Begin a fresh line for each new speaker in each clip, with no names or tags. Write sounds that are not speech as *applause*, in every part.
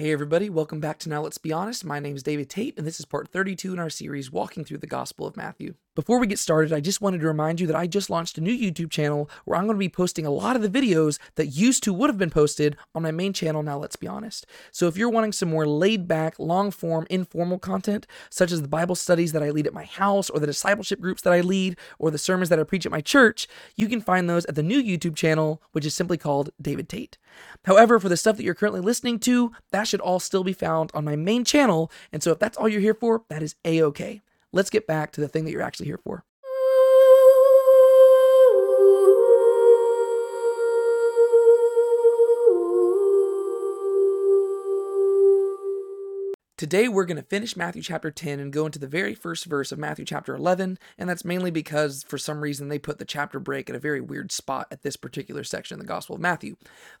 Hey, everybody, welcome back to Now Let's Be Honest. My name is David Tate, and this is part 32 in our series, Walking Through the Gospel of Matthew. Before we get started, I just wanted to remind you that I just launched a new YouTube channel where I'm going to be posting a lot of the videos that used to would have been posted on my main channel, Now Let's Be Honest. So if you're wanting some more laid back, long form, informal content, such as the Bible studies that I lead at my house, or the discipleship groups that I lead, or the sermons that I preach at my church, you can find those at the new YouTube channel, which is simply called David Tate. However, for the stuff that you're currently listening to, that should all still be found on my main channel. And so if that's all you're here for, that is a okay. Let's get back to the thing that you're actually here for. Today, we're going to finish Matthew chapter 10 and go into the very first verse of Matthew chapter 11, and that's mainly because for some reason they put the chapter break at a very weird spot at this particular section in the Gospel of Matthew.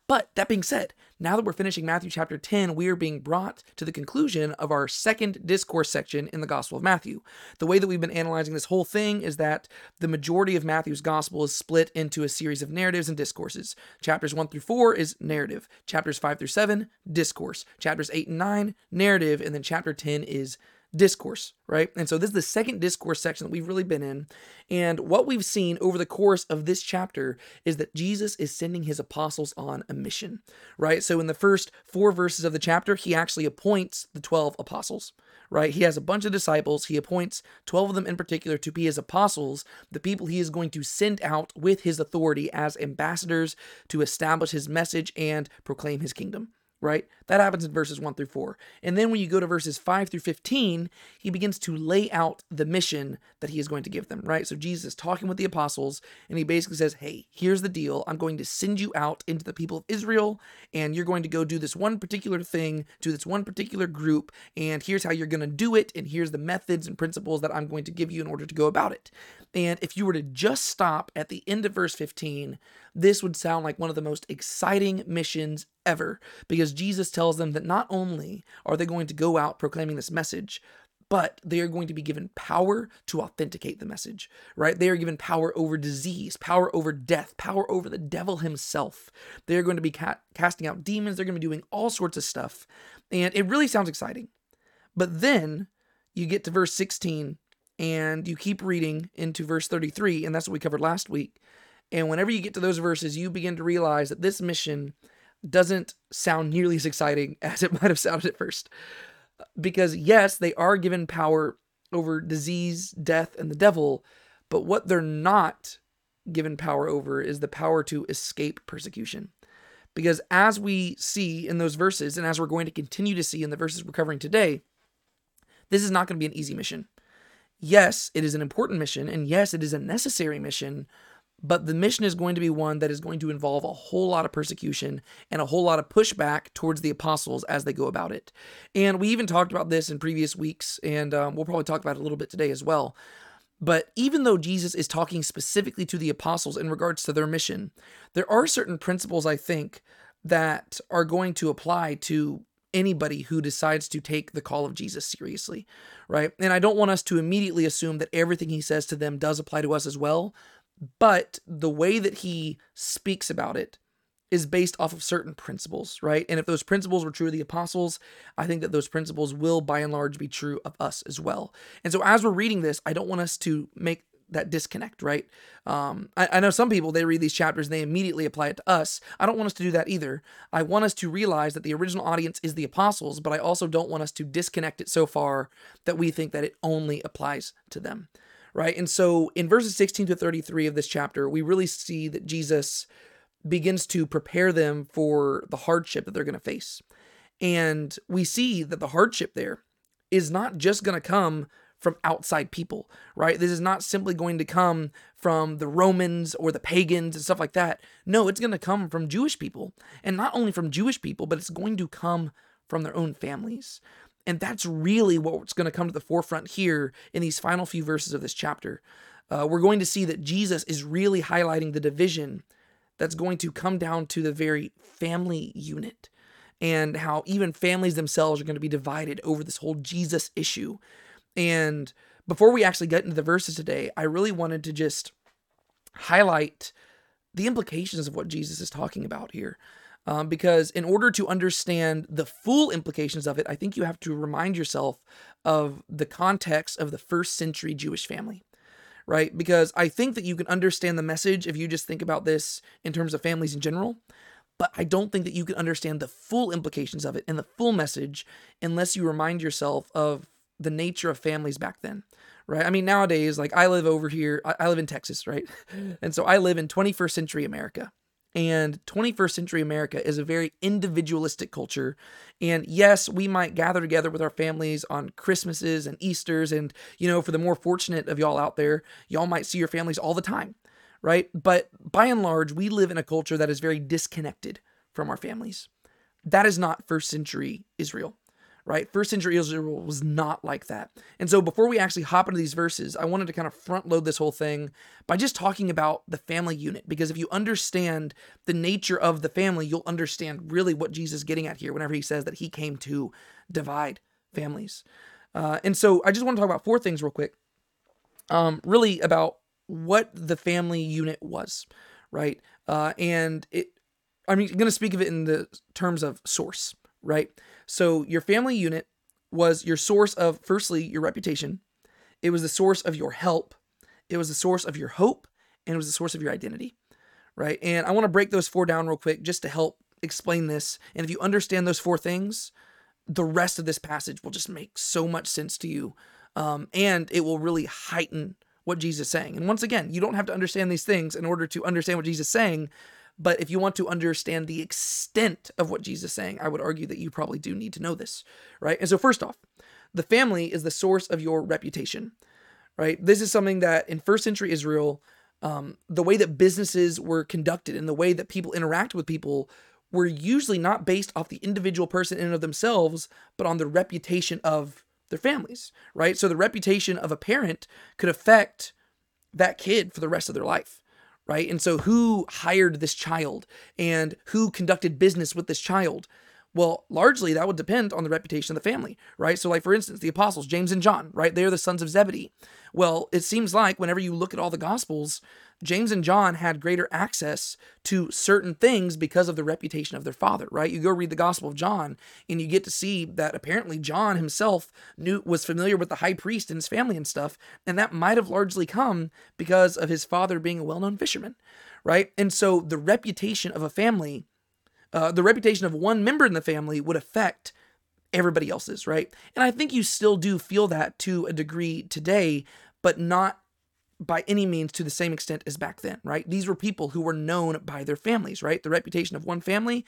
But that being said, now that we're finishing Matthew chapter 10, we are being brought to the conclusion of our second discourse section in the Gospel of Matthew. The way that we've been analyzing this whole thing is that the majority of Matthew's Gospel is split into a series of narratives and discourses. Chapters 1 through 4 is narrative, chapters 5 through 7, discourse, chapters 8 and 9, narrative, and then chapter 10 is discourse, right? And so this is the second discourse section that we've really been in. And what we've seen over the course of this chapter is that Jesus is sending his apostles on a mission, right? So in the first four verses of the chapter, he actually appoints the 12 apostles, right? He has a bunch of disciples. He appoints 12 of them in particular to be his apostles, the people he is going to send out with his authority as ambassadors to establish his message and proclaim his kingdom right? That happens in verses 1 through 4. And then when you go to verses 5 through 15, he begins to lay out the mission that he is going to give them, right? So Jesus is talking with the apostles, and he basically says, Hey, here's the deal. I'm going to send you out into the people of Israel, and you're going to go do this one particular thing to this one particular group, and here's how you're going to do it, and here's the methods and principles that I'm going to give you in order to go about it. And if you were to just stop at the end of verse 15, this would sound like one of the most exciting missions ever because Jesus tells them that not only are they going to go out proclaiming this message, but they are going to be given power to authenticate the message, right? They are given power over disease, power over death, power over the devil himself. They are going to be ca- casting out demons. They're going to be doing all sorts of stuff. And it really sounds exciting. But then you get to verse 16 and you keep reading into verse 33, and that's what we covered last week. And whenever you get to those verses, you begin to realize that this mission doesn't sound nearly as exciting *laughs* as it might have sounded at first. Because, yes, they are given power over disease, death, and the devil, but what they're not given power over is the power to escape persecution. Because as we see in those verses, and as we're going to continue to see in the verses we're covering today, this is not going to be an easy mission yes, it is an important mission, and yes, it is a necessary mission, but the mission is going to be one that is going to involve a whole lot of persecution and a whole lot of pushback towards the apostles as they go about it. And we even talked about this in previous weeks, and um, we'll probably talk about it a little bit today as well. But even though Jesus is talking specifically to the apostles in regards to their mission, there are certain principles, I think, that are going to apply to anybody who decides to take the call of Jesus seriously, right? And I don't want us to immediately assume that everything he says to them does apply to us as well, but the way that he speaks about it is based off of certain principles, right? And if those principles were true of the apostles, I think that those principles will by and large be true of us as well. And so as we're reading this, I don't want us to make that disconnect, right? Um, I, I, know some people they read these chapters and they immediately apply it to us. I don't want us to do that either. I want us to realize that the original audience is the apostles, but I also don't want us to disconnect it so far that we think that it only applies to them, right? And so in verses 16 to 33 of this chapter, we really see that Jesus begins to prepare them for the hardship that they're going to face. And we see that the hardship there is not just going to come from outside people, right? This is not simply going to come from the Romans or the pagans and stuff like that. No, it's going to come from Jewish people. And not only from Jewish people, but it's going to come from their own families. And that's really what's going to come to the forefront here in these final few verses of this chapter. Uh, we're going to see that Jesus is really highlighting the division that's going to come down to the very family unit and how even families themselves are going to be divided over this whole Jesus issue. And before we actually get into the verses today, I really wanted to just highlight the implications of what Jesus is talking about here. Um, because in order to understand the full implications of it, I think you have to remind yourself of the context of the first century Jewish family, right? Because I think that you can understand the message if you just think about this in terms of families in general, but I don't think that you can understand the full implications of it and the full message unless you remind yourself of the nature of families back then right? I mean, nowadays, like I live over here, I, live in Texas, right? *laughs* And so I live in 21st century America. And 21st century America is a very individualistic culture. And yes, we might gather together with our families on Christmases and Easters. And, you know, for the more fortunate of y'all out there, y'all might see your families all the time, right? But by and large, we live in a culture that is very disconnected from our families. That is not first century Israel right? First century Israel was not like that. And so before we actually hop into these verses, I wanted to kind of front load this whole thing by just talking about the family unit. Because if you understand the nature of the family, you'll understand really what Jesus is getting at here whenever he says that he came to divide families. Uh, and so I just want to talk about four things real quick. Um, really about what the family unit was, right? Uh, and it, I'm going to speak of it in the terms of source, right? So your family unit was your source of, firstly, your reputation. It was the source of your help. It was the source of your hope. And it was the source of your identity, right? And I want to break those four down real quick just to help explain this. And if you understand those four things, the rest of this passage will just make so much sense to you. Um, and it will really heighten what Jesus is saying. And once again, you don't have to understand these things in order to understand what Jesus is saying, but if you want to understand the extent of what Jesus is saying, I would argue that you probably do need to know this, right? And so, first off, the family is the source of your reputation, right? This is something that in first century Israel, um, the way that businesses were conducted and the way that people interact with people were usually not based off the individual person in and of themselves, but on the reputation of their families, right? So the reputation of a parent could affect that kid for the rest of their life right? And so who hired this child and who conducted business with this child? Well, largely that would depend on the reputation of the family, right? So, like for instance, the apostles, James and John, right? They're the sons of Zebedee. Well, it seems like whenever you look at all the gospels, James and John had greater access to certain things because of the reputation of their father, right? You go read the Gospel of John and you get to see that apparently John himself knew was familiar with the high priest and his family and stuff, and that might have largely come because of his father being a well-known fisherman, right? And so the reputation of a family, uh, the reputation of one member in the family would affect everybody else's, right? And I think you still do feel that to a degree today, but not by any means to the same extent as back then, right? These were people who were known by their families, right? The reputation of one family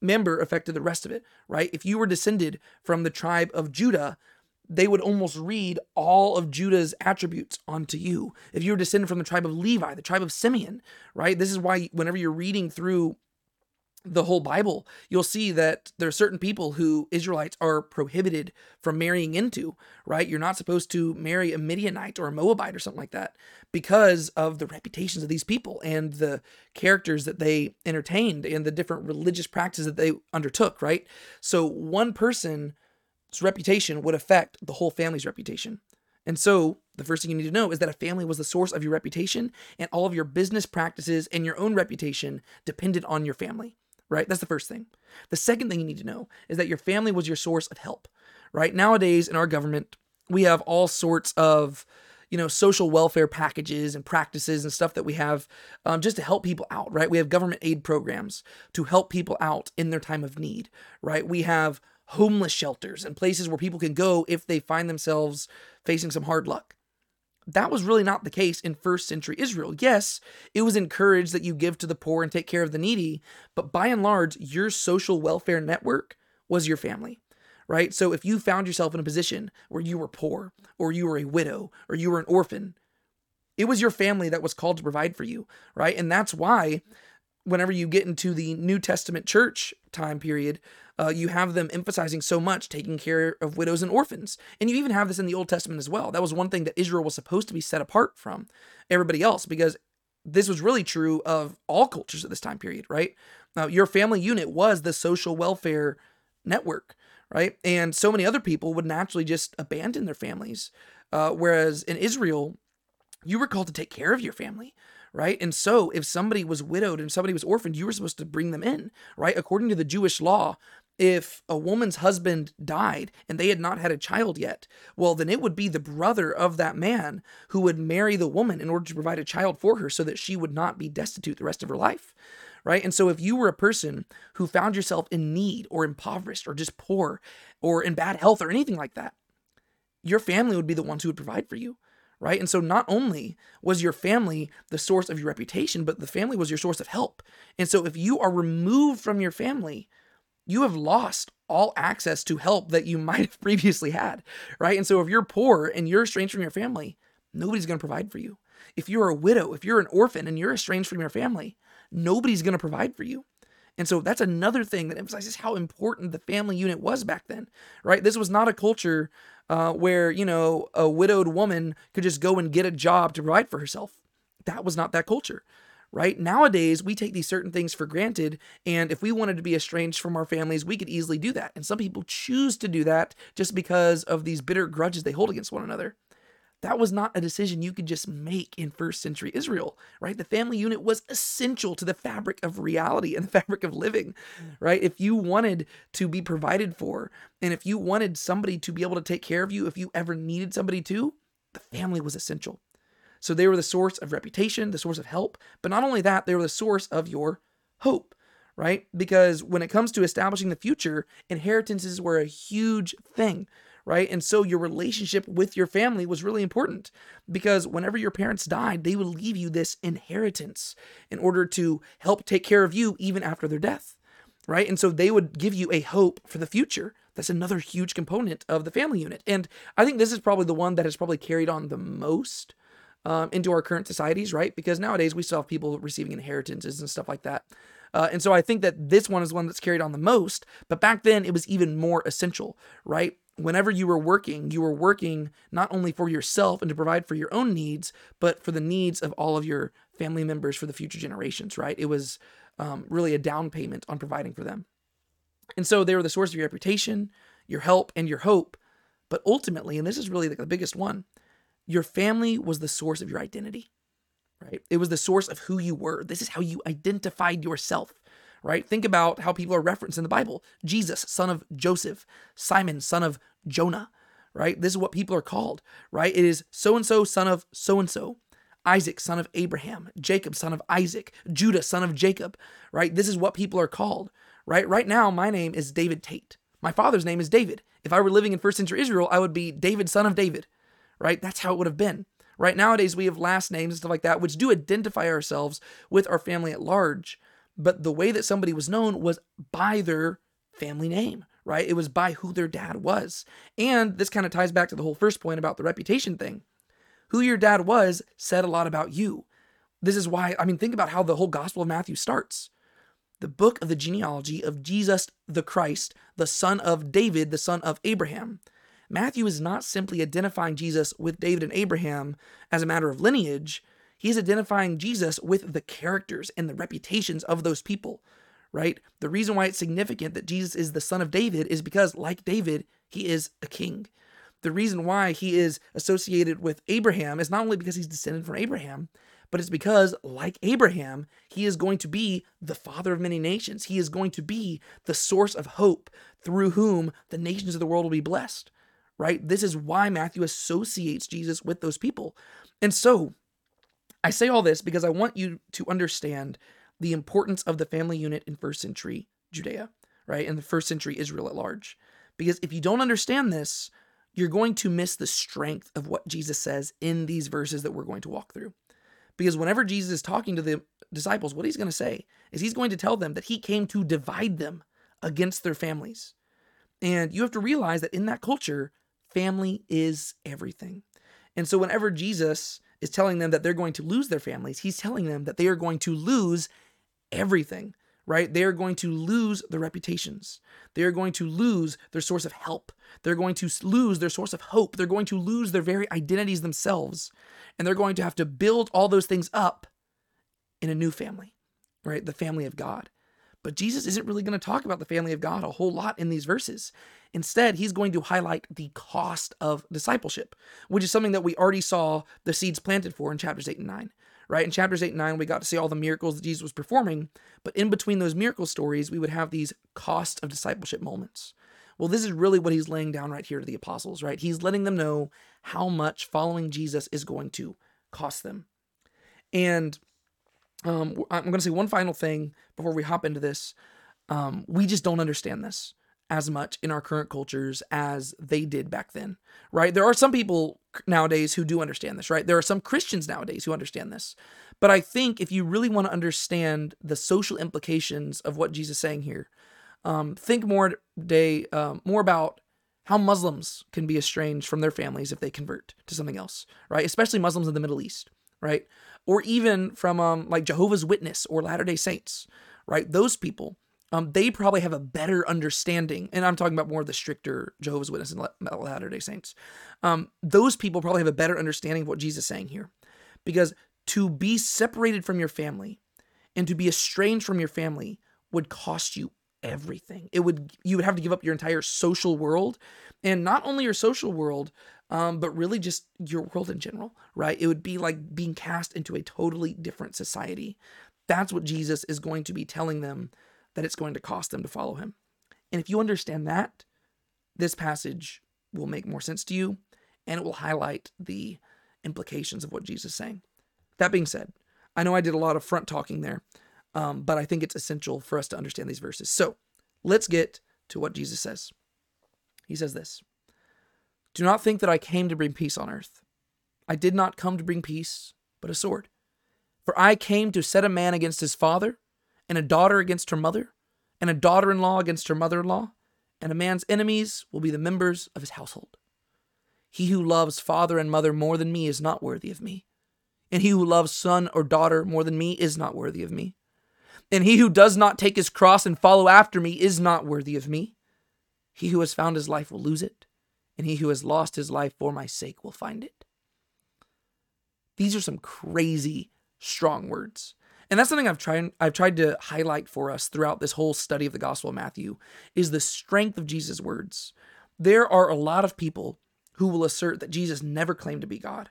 member affected the rest of it, right? If you were descended from the tribe of Judah, they would almost read all of Judah's attributes onto you. If you were descended from the tribe of Levi, the tribe of Simeon, right? This is why whenever you're reading through the whole Bible, you'll see that there are certain people who Israelites are prohibited from marrying into, right? You're not supposed to marry a Midianite or a Moabite or something like that because of the reputations of these people and the characters that they entertained and the different religious practices that they undertook, right? So one person's reputation would affect the whole family's reputation. And so, the first thing you need to know is that a family was the source of your reputation, and all of your business practices and your own reputation depended on your family right? That's the first thing. The second thing you need to know is that your family was your source of help, right? Nowadays in our government, we have all sorts of you know social welfare packages and practices and stuff that we have um, just to help people out right we have government aid programs to help people out in their time of need right we have homeless shelters and places where people can go if they find themselves facing some hard luck that was really not the case in first century Israel. Yes, it was encouraged that you give to the poor and take care of the needy, but by and large, your social welfare network was your family, right? So if you found yourself in a position where you were poor, or you were a widow, or you were an orphan, it was your family that was called to provide for you, right? And that's why whenever you get into the New Testament church time period, uh, you have them emphasizing so much taking care of widows and orphans. And you even have this in the Old Testament as well. That was one thing that Israel was supposed to be set apart from everybody else because this was really true of all cultures at this time period, right? Now, your family unit was the social welfare network, right? And so many other people would naturally just abandon their families. Uh, whereas in Israel, you were called to take care of your family, right? And so if somebody was widowed and somebody was orphaned, you were supposed to bring them in, right? According to the Jewish law, if a woman's husband died and they had not had a child yet, well, then it would be the brother of that man who would marry the woman in order to provide a child for her so that she would not be destitute the rest of her life. Right. And so if you were a person who found yourself in need or impoverished or just poor or in bad health or anything like that, your family would be the ones who would provide for you right? And so not only was your family the source of your reputation, but the family was your source of help. And so if you are removed from your family, you have lost all access to help that you *laughs* might have previously had, right? And so if you're poor and you're estranged from your family, nobody's going to provide for you. If you're a widow, if you're an orphan and you're estranged from your family, nobody's going to provide for you. And so that's another thing that emphasizes how important the family unit was back then, right? This was not a culture uh, where, you know, a widowed woman could just go and get a job to provide for herself. That was not that culture, right? Nowadays, we take these certain things for granted. And if we wanted to be estranged from our families, we could easily do that. And some people choose to do that just because of these bitter grudges they hold against one another. That was not a decision you could just make in first century Israel, right? The family unit was essential to the fabric of reality and the *laughs* fabric of living, right? If you wanted to be provided for, and if you wanted somebody to be able to take care of you, if you ever needed somebody to, the family was essential. So they were the source of reputation, the source of help, but not only that, they were the source of your hope, right? Because when it comes to establishing the future, inheritances were a huge thing right? And so your relationship with your family was really important because whenever your parents died, they would leave you this inheritance in order to help take care of you even after their death, right? And so they would give you a hope for the future. That's another huge component of the family unit. And I think this is probably the one that has probably carried on the most um, into our current societies, right? Because nowadays we still have people receiving inheritances and stuff like that. Uh, and so I think that this one is one that's carried on the most, but back then it was even more essential, right? whenever you were working, you were working not only for yourself and to provide for your own needs, but for the needs of all of your family members for the future generations, right? It was um, really a down payment on providing for them. And so they were the source of your reputation, your help, and your hope. But ultimately, and this is really the biggest one, your family was the source of your identity, right? It was the source of who you were. This is how you identified yourself right? Think about how people are referenced in the Bible Jesus, son of Joseph, Simon, son of Jonah, right? This is what people are called, right? It is so and so, son of so and so. Isaac, son of Abraham, Jacob, son of Isaac, Judah, son of Jacob, right? This is what people are called, right? Right now, my name is David Tate. My father's name is David. If I were living in first century Israel, I would be David, son of David, right? That's how it would have been, right? Nowadays, we have last names and stuff like that, which do identify ourselves with our family at large, but the way that somebody was known was by their family name, right? It was by who their dad was. And this kind of ties back to the whole first point about the reputation thing. Who your dad was said a lot about you. This is why, I mean, think about how the whole Gospel of Matthew starts. The book of the genealogy of Jesus the Christ, the son of David, the son of Abraham. Matthew is not simply identifying Jesus with David and Abraham as a matter of lineage, He's identifying Jesus with the characters and the reputations of those people, right? The reason why it's significant that Jesus is the son of David is because, like David, he is a king. The reason why he is associated with Abraham is not only because he's descended from Abraham, but it's because, like Abraham, he is going to be the father of many nations. He is going to be the source of hope through whom the nations of the world will be blessed, right? This is why Matthew associates Jesus with those people. And so, I say all this because I want you to understand the importance of the family unit in first century Judea, right? And the first century Israel at large. Because if you don't understand this, you're going to miss the strength of what Jesus says in these verses that we're going to walk through. Because whenever Jesus is talking to the disciples, what he's going to say is he's going to tell them that he came to divide them against their families. And you have to realize that in that culture, family is everything. And so whenever Jesus is telling them that they're going to lose their families. He's telling them that they are going to lose everything, right? They are going to lose their reputations. They are going to lose their source of help. They're going to lose their source of hope. They're going to lose their very identities themselves. And they're going to have to build all those things up in a new family, right? The family of God. But Jesus isn't really going to talk about the family of God a whole lot in these verses. Instead, he's going to highlight the cost of discipleship, which is something that we already saw the seeds planted for in chapters 8 and 9. right? In chapters 8 and 9, we got to see all the miracles that Jesus was performing, but in between those miracle stories, we would have these cost of discipleship moments. Well, this is really what he's laying down right here to the apostles, right? He's letting them know how much following Jesus is going to cost them. And um, I'm going to say one final thing before we hop into this. Um, we just don't understand this as much in our current cultures as they did back then, right? There are some people nowadays who do understand this, right? There are some Christians nowadays who understand this. But I think if you really want to understand the social implications of what Jesus is saying here, um, think more day um, more about how Muslims can be estranged from their families if they convert to something else, right? Especially Muslims in the Middle East, right? Or even from um, like Jehovah's Witness or Latter Day Saints, right? Those people, um, they probably have a better understanding, and I'm talking about more of the stricter Jehovah's Witness and Latter Day Saints. Um, those people probably have a better understanding of what Jesus is saying here, because to be separated from your family and to be estranged from your family would cost you everything. It would you would have to give up your entire social world, and not only your social world, um, but really just your world in general, right? It would be like being cast into a totally different society. That's what Jesus is going to be telling them that it's going to cost them to follow him. And if you understand that, this passage will make more sense to you and it will highlight the implications of what Jesus is saying. That being said, I know I did a lot of front talking there, um, but I think it's essential for us to understand these verses. So let's get to what Jesus says. He says this Do not think that I came to bring peace on earth. I did not come to bring peace, but a sword. For I came to set a man against his father, and a daughter against her mother, and a daughter in law against her mother in law, and a man's enemies will be the members of his household. He who loves father and mother more than me is not worthy of me, and he who loves son or daughter more than me is not worthy of me. And he who does not take his cross and follow after me is not worthy of me. He who has found his life will lose it, and he who has lost his life for my sake will find it. These are some crazy strong words. And that's something I've tried I've tried to highlight for us throughout this whole study of the Gospel of Matthew is the strength of Jesus' words. There are a lot of people who will assert that Jesus never claimed to be God.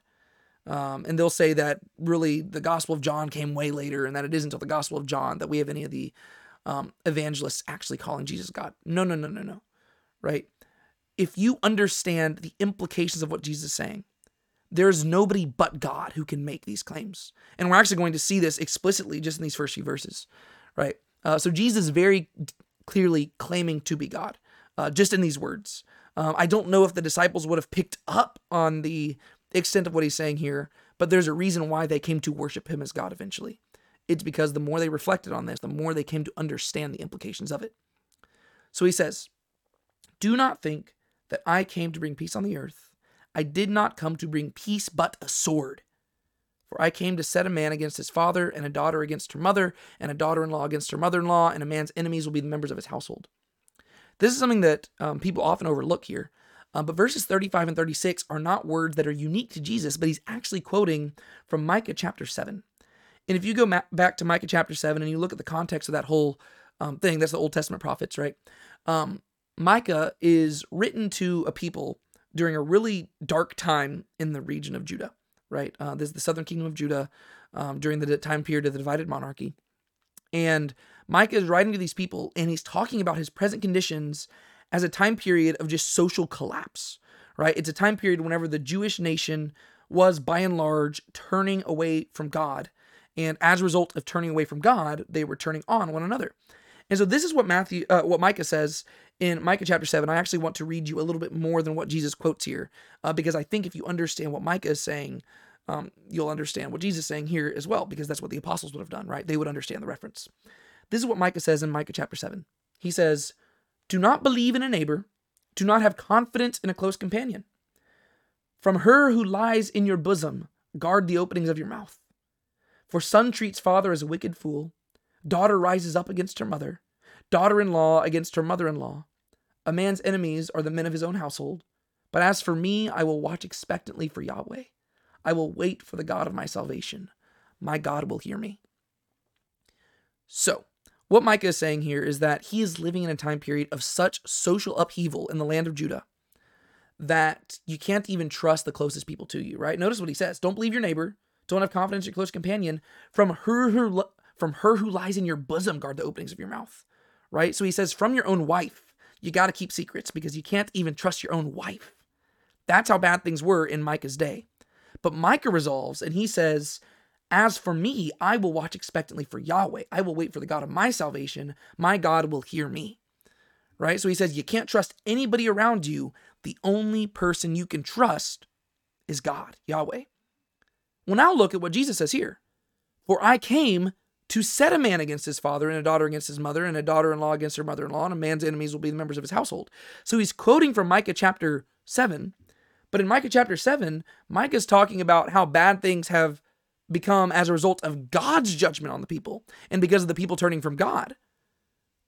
Um, and they'll say that really the Gospel of John came way later and that it isn't until the Gospel of John that we have any of the um, evangelists actually calling Jesus God. No, no, no, no, no. Right? If you understand the implications of what Jesus is saying, there's nobody but God who can make these claims. And we're actually going to see this explicitly just in these first few verses. Right? Uh, so Jesus is very clearly claiming to be God uh, just in these words. Um, I don't know if the disciples would have picked up on the extent of what he's saying here, but there's a reason why they came to worship him as God eventually. It's because the more they reflected on this, the more they came to understand the implications of it. So he says, Do not think that I came to bring peace on the earth. I did not come to bring peace, but a sword. For I came to set a man against his father, and a daughter against her mother, and a daughter in law against her mother in law, and a man's enemies will be the members of his household. This is something that um, people often overlook here. Uh, but verses 35 and 36 are not words that are unique to Jesus, but he's actually quoting from Micah chapter 7. And if you go ma- back to Micah chapter 7 and you look at the context of that whole um, thing, that's the Old Testament prophets, right? Um, Micah is written to a people during a really dark time in the region of Judah, right? Uh, this is the southern kingdom of Judah um, during the time period of the divided monarchy. And Micah is writing to these people and he's talking about his present conditions as a time period of just social collapse, right? It's a time period whenever the Jewish nation was by and large turning away from God. And as a result of turning away from God, they were turning on one another. And so this is what Matthew, uh, what Micah says in Micah chapter seven. I actually want to read you a little bit more than what Jesus quotes here, uh, because I think if you understand what Micah is saying, um, you'll understand what Jesus is saying here as well, because that's what the apostles would have done, right? They would understand the reference. This is what Micah says in Micah chapter seven. He says, do not believe in a neighbor. Do not have confidence in a close companion. From her who lies in your bosom, guard the openings of your mouth. For son treats father as a wicked fool. Daughter rises up against her mother. Daughter in law against her mother in law. A man's enemies are the men of his own household. But as for me, I will watch expectantly for Yahweh. I will wait for the God of my salvation. My God will hear me. So, what Micah is saying here is that he is living in a time period of such social upheaval in the land of Judah that you can't even trust the closest people to you, right? Notice what he says Don't believe your neighbor, Don't have confidence in your close companion. From her who from her who lies in your bosom, guard the openings of your mouth. Right? So he says, from your own wife, you got to keep secrets because you can't even trust your own wife. That's how bad things were in Micah's day. But Micah resolves and he says, As for me, I will watch expectantly for Yahweh. I will wait for the God of my salvation. My God will hear me. Right? So he says, You can't trust anybody around you. The only person you can trust is God, Yahweh. Well, now look at what Jesus says here. For I came to set a man against his father, and a daughter against his mother, and a daughter in law against her mother in law, and a man's enemies will be the members of his household. So he's quoting from Micah chapter 7. But in Micah chapter 7, Micah's talking about how bad things have become as a result of God's judgment on the people and because of the people turning from God.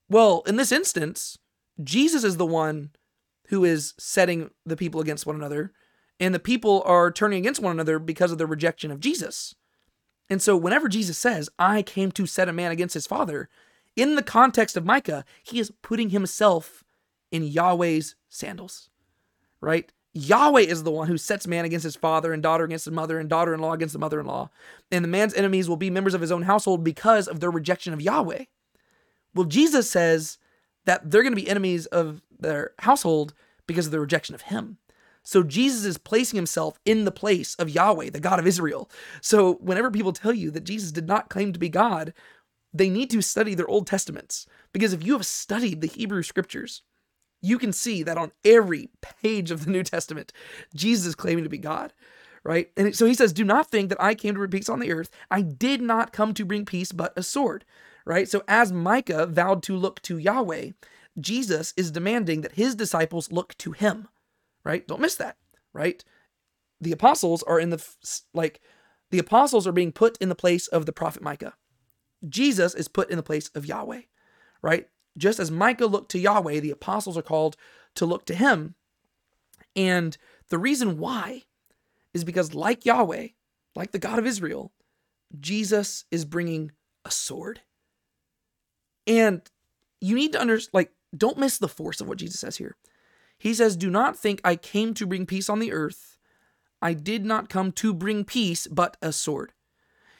Well, in this instance, Jesus is the one who is setting the people against one another, and the people are turning against one another because of the rejection of Jesus. And so, whenever Jesus says, I came to set a man against his father, in the context of Micah, he is putting himself in Yahweh's sandals, right? Yahweh is the one who sets man against his father and daughter against his mother and daughter in law against the mother in law. And the man's enemies will be members of his own household because of their rejection of Yahweh. Well, Jesus says that they're going to be enemies of their household because of the rejection of him. So Jesus is placing himself in the place of Yahweh, the God of Israel. So whenever people tell you that Jesus did not claim to be God, they need to study their Old Testaments. Because if you have studied the Hebrew scriptures, you can see that on every page of the New Testament, Jesus is claiming to be God, right? And so he says, Do not think that I came to bring peace on the earth. I did not come to bring peace, but a sword, right? So as Micah vowed to look to Yahweh, Jesus is demanding that his disciples look to him right? Don't miss that, right? The apostles are in the, like, the apostles are being put in the place of the prophet Micah. Jesus is put in the place of Yahweh, right? Just as Micah looked to Yahweh, the apostles are called to look to him. And the reason why is because, like Yahweh, like the God of Israel, Jesus is bringing a sword. And you need to understand, like, don't miss the force of what Jesus says here. He says, Do not think I came to bring peace on the earth. I did not come to bring peace, but a sword.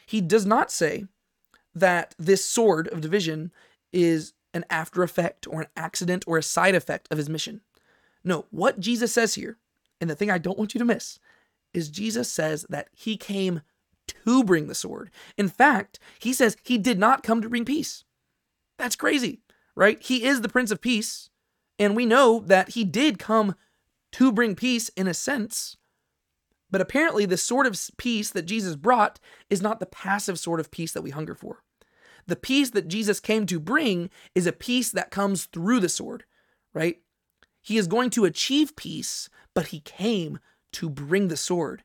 He does not say that this sword of division is an after effect or an accident or a side effect of his mission. No, what Jesus says here, and the thing I don't want you to miss, is Jesus says that he came to bring the sword. In fact, he says he did not come to bring peace. That's crazy, right? He is the Prince of Peace. And we know that he did come to bring peace in a sense. But apparently, the sort of peace that Jesus brought is not the passive sort of peace that we hunger for. The peace that Jesus came to bring is a peace that comes through the sword, right? He is going to achieve peace, but he came to bring the sword.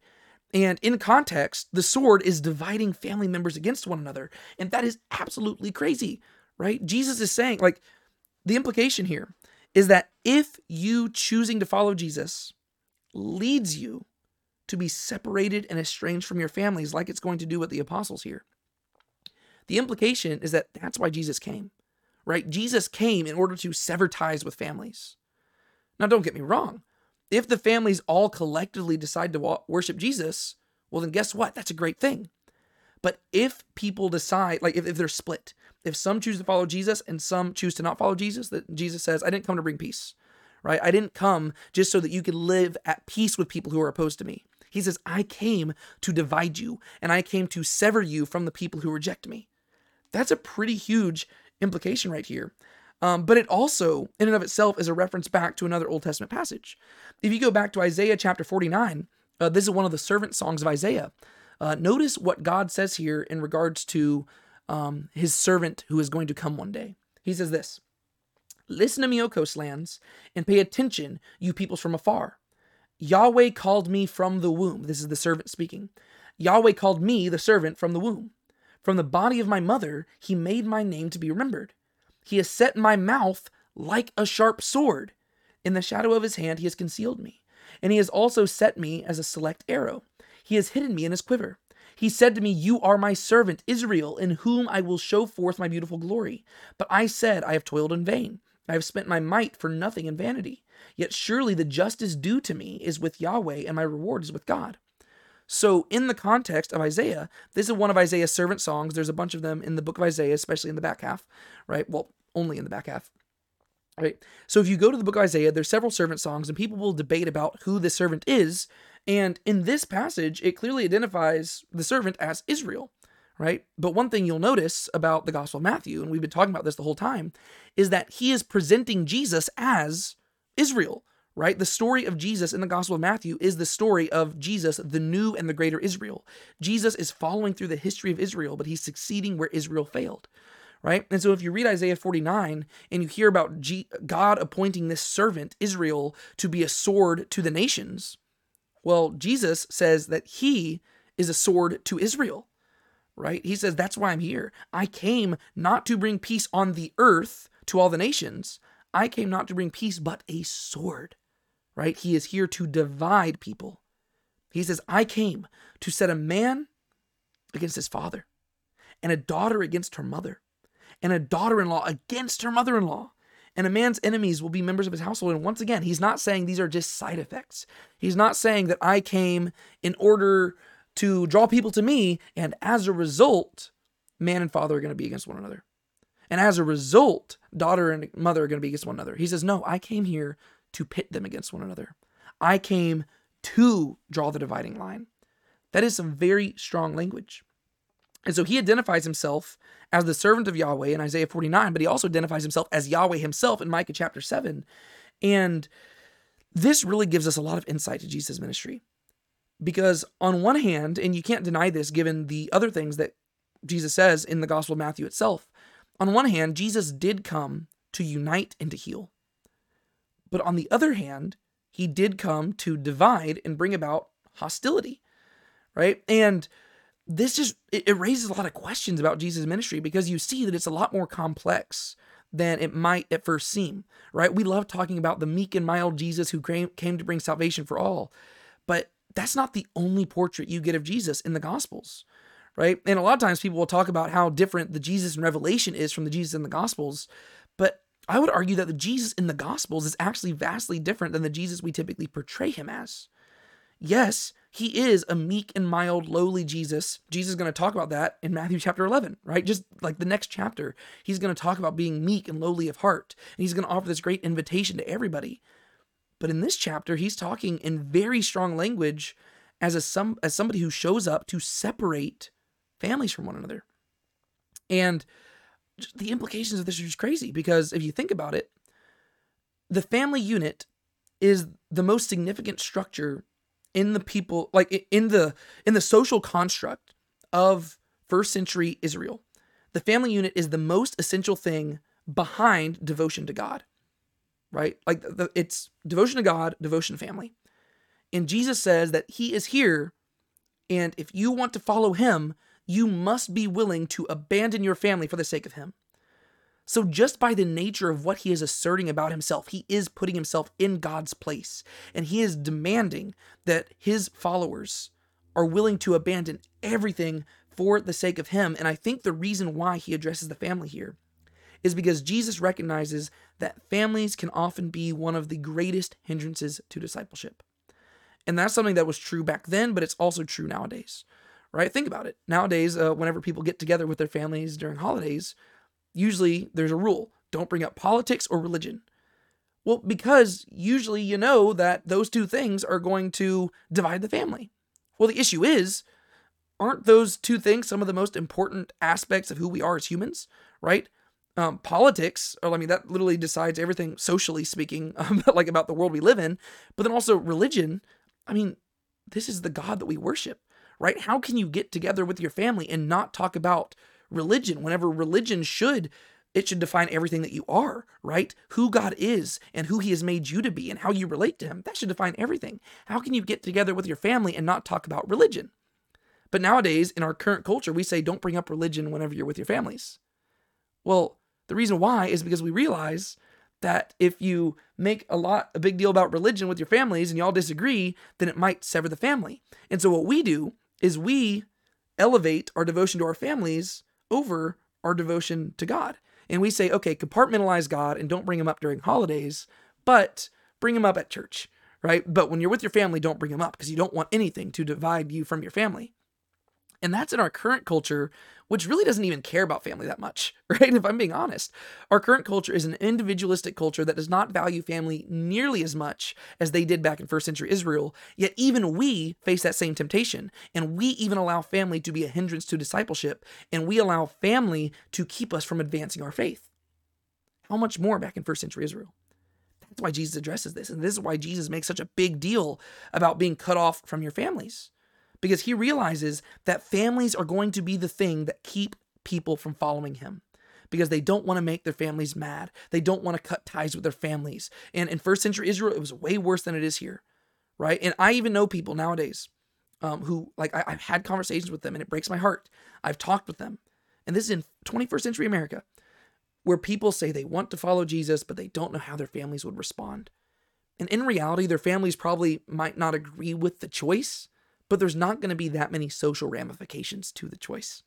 And in context, the sword is dividing family members against one another. And that is absolutely crazy, right? Jesus is saying, like, the implication here is that if you choosing to follow Jesus leads you to be separated and estranged from your families, like it's going to do with the apostles here, the implication is that that's why Jesus came, right? Jesus came in order to sever ties with families. Now, don't get me wrong. If the families all collectively decide to worship Jesus, well, then guess what? That's a great thing. But if people decide, like if, if they're split, if some choose to follow Jesus and some choose to not follow Jesus, that Jesus says, I didn't come to bring peace, right? I didn't come just so that you could live at peace with people who are opposed to me. He says, I came to divide you and I came to sever you from the people who reject me. That's a pretty huge implication right here. Um, but it also, in and of itself, is a reference back to another Old Testament passage. If you go back to Isaiah chapter 49, uh, this is one of the servant songs of Isaiah. Uh, notice what God says here in regards to um, his servant who is going to come one day. He says this Listen to me, O coastlands, and pay attention, you peoples from afar. Yahweh called me from the womb. This is the servant speaking. Yahweh called me, the servant, from the womb. From the body of my mother, he made my name to be remembered. He has set my mouth like a sharp sword. In the shadow of his hand, he has concealed me. And he has also set me as a select arrow. He has hidden me in his quiver. He said to me, You are my servant, Israel, in whom I will show forth my beautiful glory. But I said, I have toiled in vain. I have spent my might for nothing in vanity. Yet surely the justice due to me is with Yahweh, and my reward is with God. So, in the context of Isaiah, this is one of Isaiah's servant songs. There's a bunch of them in the book of Isaiah, especially in the back half, right? Well, only in the back half. Right. So if you go to the book of Isaiah, there's several servant songs, and people will debate about who the servant is. And in this passage, it clearly identifies the servant as Israel, right? But one thing you'll notice about the Gospel of Matthew, and we've been talking about this the whole time, is that he is presenting Jesus as Israel, right? The story of Jesus in the Gospel of Matthew is the story of Jesus, the new and the greater Israel. Jesus is following through the history of Israel, but he's succeeding where Israel failed right? And so if you read Isaiah 49 and you hear about G- God appointing this servant, Israel, to be a sword to the nations, well, Jesus says that he is a sword to Israel, right? He says, That's why I'm here. I came not to bring peace on the earth to all the nations. I came not to bring peace, but a sword, right? He is here to divide people. He says, I came to set a man against his father and a daughter against her mother and a daughter in law against her mother in law. And a man's enemies will be members of his household. And once again, he's not saying these are just side effects. He's not saying that I came in order to draw people to me, and as a result, man and father are going to be against one another. And as a result, daughter and mother are going to be against one another. He says, No, I came here to pit them against one another. I came to draw the dividing line. That is some very strong language. And so he identifies himself as the servant of Yahweh in Isaiah 49, but he also identifies himself as Yahweh himself in Micah chapter 7. And this really gives us a lot of insight to Jesus' ministry. Because on one hand, and you can't deny this given the other things that Jesus says in the Gospel of Matthew itself, on one hand, Jesus did come to unite and to heal. But on the other hand, he did come to divide and bring about hostility, right? And this just it, raises a lot of questions about Jesus' ministry because you see that it's a lot more complex than it might at first seem, right? We love talking about the meek and mild Jesus who came, came to bring salvation for all, but that's not the only portrait you get of Jesus in the Gospels, right? And a lot of times people will talk about how different the Jesus in Revelation is from the Jesus in the Gospels, but I would argue that the Jesus in the Gospels is actually vastly different than the Jesus we typically portray him as. Yes, he is a meek and mild, lowly Jesus. Jesus is going to talk about that in Matthew chapter 11, right? Just like the next chapter, he's going to talk about being meek and lowly of heart. And he's going to offer this great invitation to everybody. But in this chapter, he's talking in very strong language as a some as somebody who shows up to separate families from one another. And the implications of this are just crazy because if you think about it, the family unit is the most significant structure in the people like in the in the social construct of first century Israel. The family unit is the most essential thing behind devotion to God. Right? Like the, it's devotion to God, devotion to family. And Jesus says that he is here and if you want to follow him, you must be willing to abandon your family for the sake of him. So, just by the nature of what he is asserting about himself, he is putting himself in God's place. And he is demanding that his followers are willing to abandon everything for the sake of him. And I think the reason why he addresses the family here is because Jesus recognizes that families can often be one of the greatest hindrances to discipleship. And that's something that was true back then, but it's also true nowadays, right? Think about it. Nowadays, uh, whenever people get together with their families during holidays, usually there's a rule don't bring up politics or religion. Well, because usually you know that those two things are going to divide the family. Well, the issue is, aren't those two things some of the most important aspects of who we are as humans, right? Um, politics, or I mean, that literally decides everything socially speaking, *laughs* um, like about the world we live in. But then also religion. I mean, this is the God that we worship, right? How can you get together with your family and not talk about religion whenever religion should it should define everything that you are, right? Who God is and who He has made you to be and how you relate to Him. That should define everything. How can you get together with your family and not talk about religion? But nowadays, in our current culture, we say don't bring up religion whenever you're with your families. Well, the reason why is because we realize that if you make a lot a big deal about religion with your families and y'all disagree, then it might sever the family. And so what we do is we elevate our devotion to our families over our devotion to God. And we say, okay, compartmentalize God and don't bring him up during holidays, but bring him up at church, right? But when you're with your family, don't bring him up because you don't want anything to divide you from your family. And that's in our current culture, which really doesn't even care about family that much, *laughs* right? If I'm being honest, our current culture is an individualistic culture that does not value family nearly as much as they did back in first century Israel. Yet even we face that same temptation. And we even allow family to be a hindrance to discipleship. And we allow family to keep us from advancing our faith. How much more back in first century Israel? That's why Jesus addresses this. And this is why Jesus makes such a big deal about being cut off from your families because he realizes that families are going to be the thing that keep people from following him because they don't want to make their families mad. They don't want to cut ties with their families. And in first century Israel, it was way worse than it is here, right? And I even know people nowadays um, who, like, I, I've had conversations with them and it breaks my heart. I've talked with them. And this is in 21st century America, where people say they want to follow Jesus, but they don't know how their families would respond. And in reality, their families probably might not agree with the choice, but there's not going to be that many social ramifications to the choice.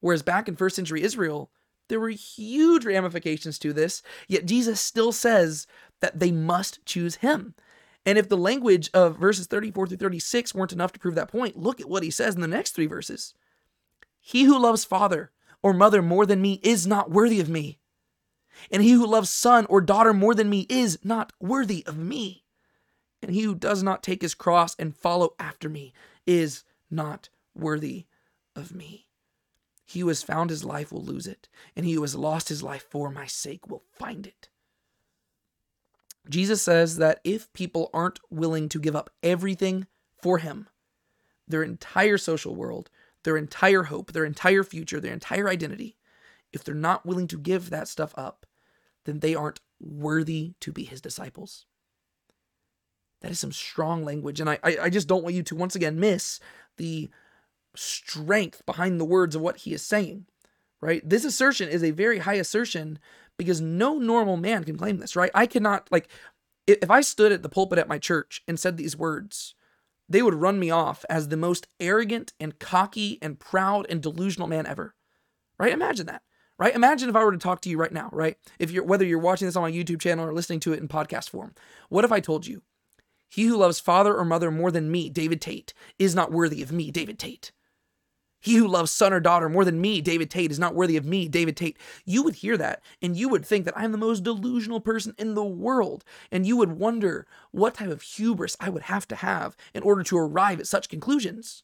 Whereas back in first century Israel, there were huge ramifications to this, yet Jesus still says that they must choose him. And if the language of verses 34 through 36 weren't enough to prove that point, look at what he says in the next three verses. He who loves father or mother more than me is not worthy of me. And he who loves son or daughter more than me is not worthy of me. And he who does not take his cross and follow after me is not worthy of me. He who has found his life will lose it, and he who has lost his life for my sake will find it. Jesus says that if people aren't willing to give up everything for him, their entire social world, their entire hope, their entire future, their entire identity, if they're not willing to give that stuff up, then they aren't worthy to be his disciples. That is some strong language. And I, I, I just don't want you to once again miss the strength behind the words of what he is saying, right? This assertion is a very high assertion because no normal man can claim this, right? I cannot, like, if I stood at the pulpit at my church and said these words, they would run me off as the most arrogant and cocky and proud and delusional man ever, right? Imagine that. Right? Imagine if I were to talk to you right now, right? If you're whether you're watching this on my YouTube channel or listening to it in podcast form. What if I told you he who loves father or mother more than me, David Tate, is not worthy of me, David Tate. He who loves son or daughter more than me, David Tate, is not worthy of me, David Tate. You would hear that and you would think that I'm the most delusional person in the world. And you would wonder what type of hubris I would have to have in order to arrive at such conclusions.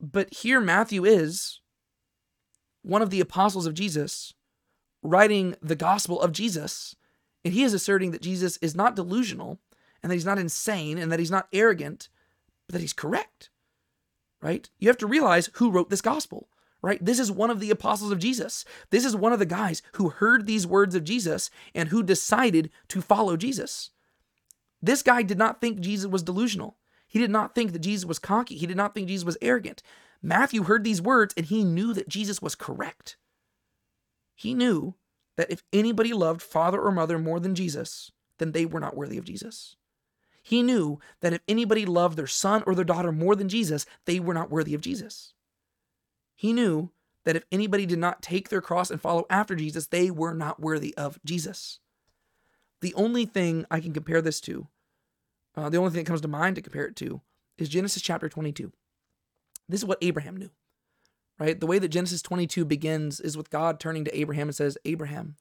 But here Matthew is, one of the apostles of Jesus, writing the gospel of Jesus. And he is asserting that Jesus is not delusional, and that he's not insane and that he's not arrogant, but that he's correct. Right? You have to realize who wrote this gospel, right? This is one of the apostles of Jesus. This is one of the guys who heard these words of Jesus and who decided to follow Jesus. This guy did not think Jesus was delusional. He did not think that Jesus was cocky. He did not think Jesus was arrogant. Matthew heard these words and he knew that Jesus was correct. He knew that if anybody loved father or mother more than Jesus, then they were not worthy of Jesus. He knew that if anybody loved their son or their daughter more than Jesus, they were not worthy of Jesus. He knew that if anybody did not take their cross and follow after Jesus, they were not worthy of Jesus. The only thing I can compare this to, uh, the only thing that comes to mind to compare it to, is Genesis chapter 22. This is what Abraham knew, right? The way that Genesis 22 begins is with God turning to Abraham and says, Abraham,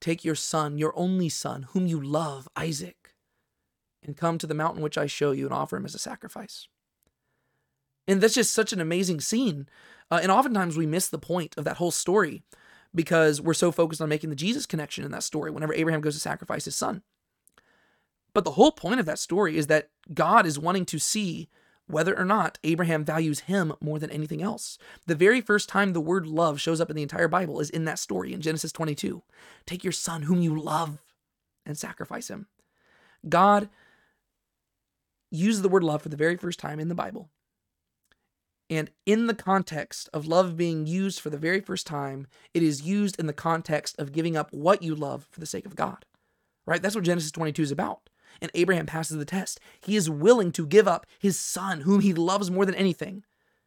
take your son, your only son, whom you love, Isaac and come to the mountain which I show you and offer him as a sacrifice. And that's just such an amazing scene. Uh, and oftentimes we miss the point of that whole story because we're so focused on making the Jesus connection in that story whenever Abraham goes to sacrifice his son. But the whole point of that story is that God is wanting to see whether or not Abraham values him more than anything else. The very first time the word love shows up in the entire Bible is in that story in Genesis 22. Take your son, whom you love, and sacrifice him. God uses the word love for the very first time in the Bible. And in the context of love being used for the very first time, it is used in the context of giving up what you love for the sake of God. Right? That's what Genesis 22 is about. And Abraham passes the test. He is willing to give up his son, whom he loves more than anything.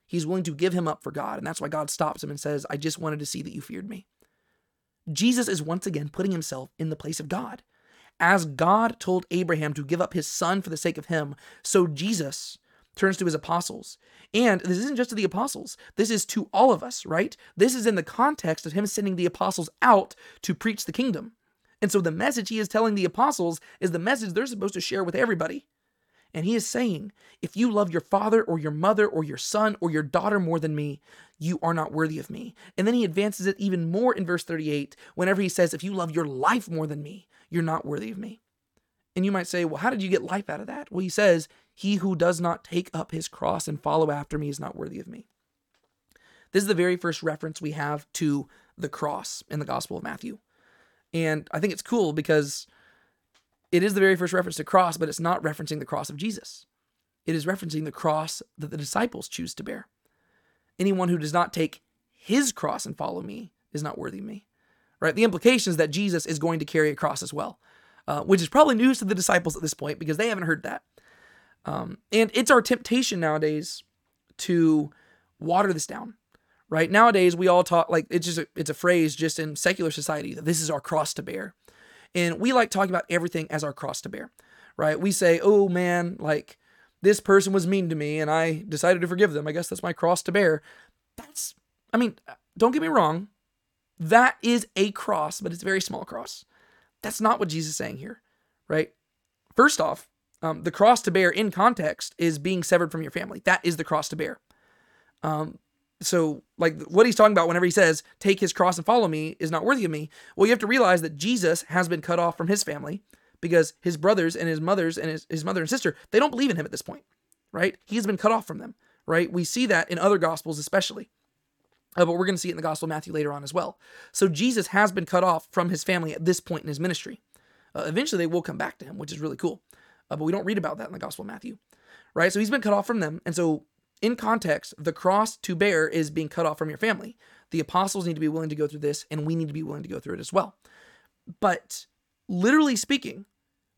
He's willing to give him up for God. And that's why God stops him and says, I just wanted to see that you feared me. Jesus is once again putting himself in the place of God. As God told Abraham to give up his son for the sake of him, so Jesus turns to his apostles. And this isn't just to the apostles, this is to all of us, right? This is in the context of him sending the apostles out to preach the kingdom. And so the message he is telling the apostles is the message they're supposed to share with everybody. And he is saying, if you love your father or your mother or your son or your daughter more than me, you are not worthy of me. And then he advances it even more in verse 38 whenever he says, if you love your life more than me, you're not worthy of me. And you might say, well, how did you get life out of that? Well, he says, he who does not take up his cross and follow after me is not worthy of me. This is the very first reference we have to the cross in the Gospel of Matthew. And I think it's cool because it is the very first reference to cross, but it's not referencing the cross of Jesus. It is referencing the cross that the disciples choose to bear. Anyone who does not take his cross and follow me is not worthy of me. Right? The implications that Jesus is going to carry a cross as well, uh, which is probably news to the disciples at this point because they haven't heard that. Um, and it's our temptation nowadays to water this down. Right? Nowadays we all talk like it's just a, it's a phrase just in secular society that this is our cross to bear. And we like talking about everything as our cross to bear. Right? We say, "Oh man, like this person was mean to me and I decided to forgive them. I guess that's my cross to bear." That's I mean, don't get me wrong. That is a cross, but it's a very small cross. That's not what Jesus is saying here, right? First off, um, the cross to bear in context is being severed from your family. That is the cross to bear. Um, so, like what he's talking about whenever he says, take his cross and follow me is not worthy of me. Well, you have to realize that Jesus has been cut off from his family because his brothers and his mothers and his, his mother and sister, they don't believe in him at this point, right? He's been cut off from them, right? We see that in other gospels, especially. Uh, but we're going to see it in the Gospel of Matthew later on as well. So Jesus has been cut off from his family at this point in his ministry. Uh, eventually, they will come back to him, which is really cool. Uh, but we don't read about that in the Gospel of Matthew, right? So he's been cut off from them. And so, in context, the cross to bear is being cut off from your family. The apostles need to be willing to go through this, and we need to be willing to go through it as well. But literally speaking,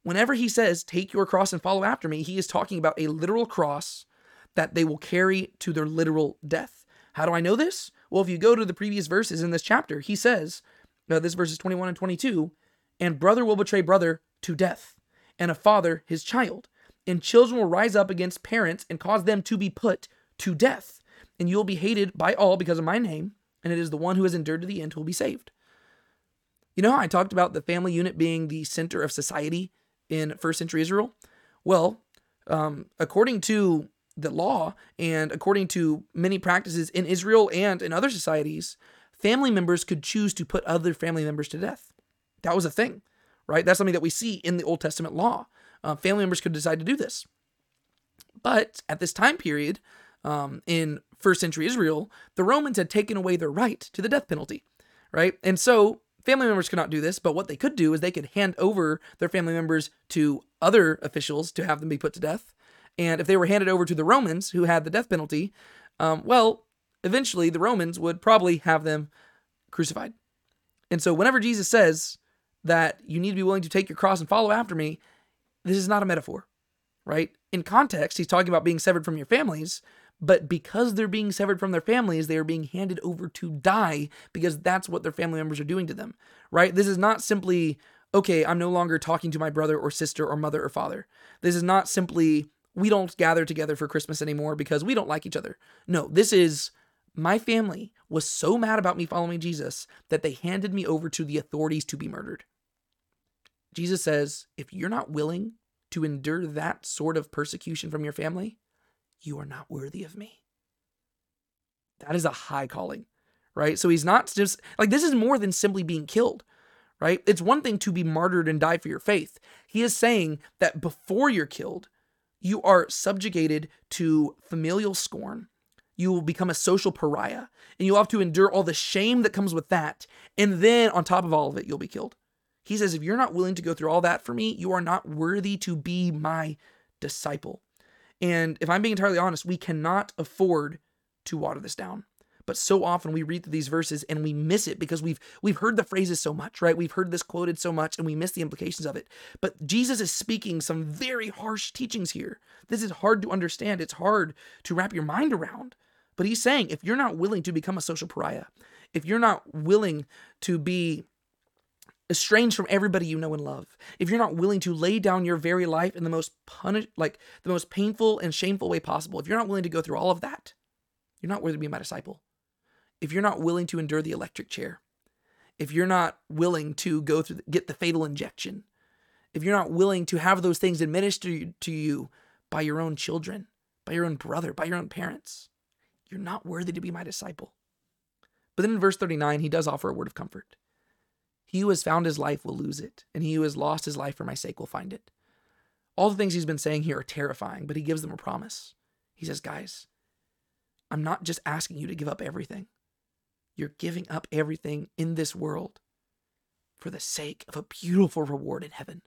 whenever he says, Take your cross and follow after me, he is talking about a literal cross that they will carry to their literal death. How do I know this? Well, if you go to the previous verses in this chapter, he says, uh, this verses 21 and 22, and brother will betray brother to death, and a father his child. And children will rise up against parents and cause them to be put to death. And you will be hated by all because of my name, and it is the one who has endured to the end who will be saved. You know how I talked about the family unit being the center of society in first century Israel? Well, um, according to the law and according to many practices in Israel and in other societies, family members could choose to put other family members to death. That was a thing, right? That's something that we see in the Old Testament law. Uh, family members could decide to do this. But at this time period, um, in first century Israel, the Romans had taken away their right to the death penalty, right? And so family members could not do this, but what they could do is they could hand over their family members to other officials to have them be put to death. And if they were handed over to the Romans, who had the death penalty, um, well, eventually the Romans would probably have them crucified. And so, whenever Jesus says that you need to be willing to take your cross and follow after me, this is not a metaphor, right? In context, he's talking about being severed from your families, but because they're being severed from their families, they are being handed over to die because that's what their family members are doing to them, right? This is not simply, okay, I'm no longer talking to my brother or sister or mother or father. This is not simply, we don't gather together for Christmas anymore because we don't like each other. No, this is my family was so mad about me following Jesus that they handed me over to the authorities to be murdered. Jesus says, if you're not willing to endure that sort of persecution from your family, you are not worthy of me. That is a high calling, right? So he's not just like this is more than simply being killed, right? It's one thing to be martyred and die for your faith. He is saying that before you're killed, you are subjugated to familial scorn. You will become a social pariah and you'll have to endure all the shame that comes with that. And then on top of all of it, you'll be killed. He says, if you're not willing to go through all that for me, you are not worthy to be my disciple. And if I'm being entirely honest, we cannot afford to water this down. But so often we read through these verses and we miss it because we've we've heard the phrases so much, right? We've heard this quoted so much and we miss the implications of it. But Jesus is speaking some very harsh teachings here. This is hard to understand. It's hard to wrap your mind around. But he's saying if you're not willing to become a social pariah, if you're not willing to be estranged from everybody you know and love, if you're not willing to lay down your very life in the most punish like the most painful and shameful way possible, if you're not willing to go through all of that, you're not worthy to be my disciple. If you're not willing to endure the electric chair, if you're not willing to go through get the fatal injection, if you're not willing to have those things administered to you by your own children, by your own brother, by your own parents, you're not worthy to be my disciple. But then in verse 39, he does offer a word of comfort. He who has found his life will lose it, and he who has lost his life for my sake will find it. All the things he's been saying here are terrifying, but he gives them a promise. He says, Guys, I'm not just asking you to give up everything. You're giving up everything in this world for the sake of a beautiful reward in heaven.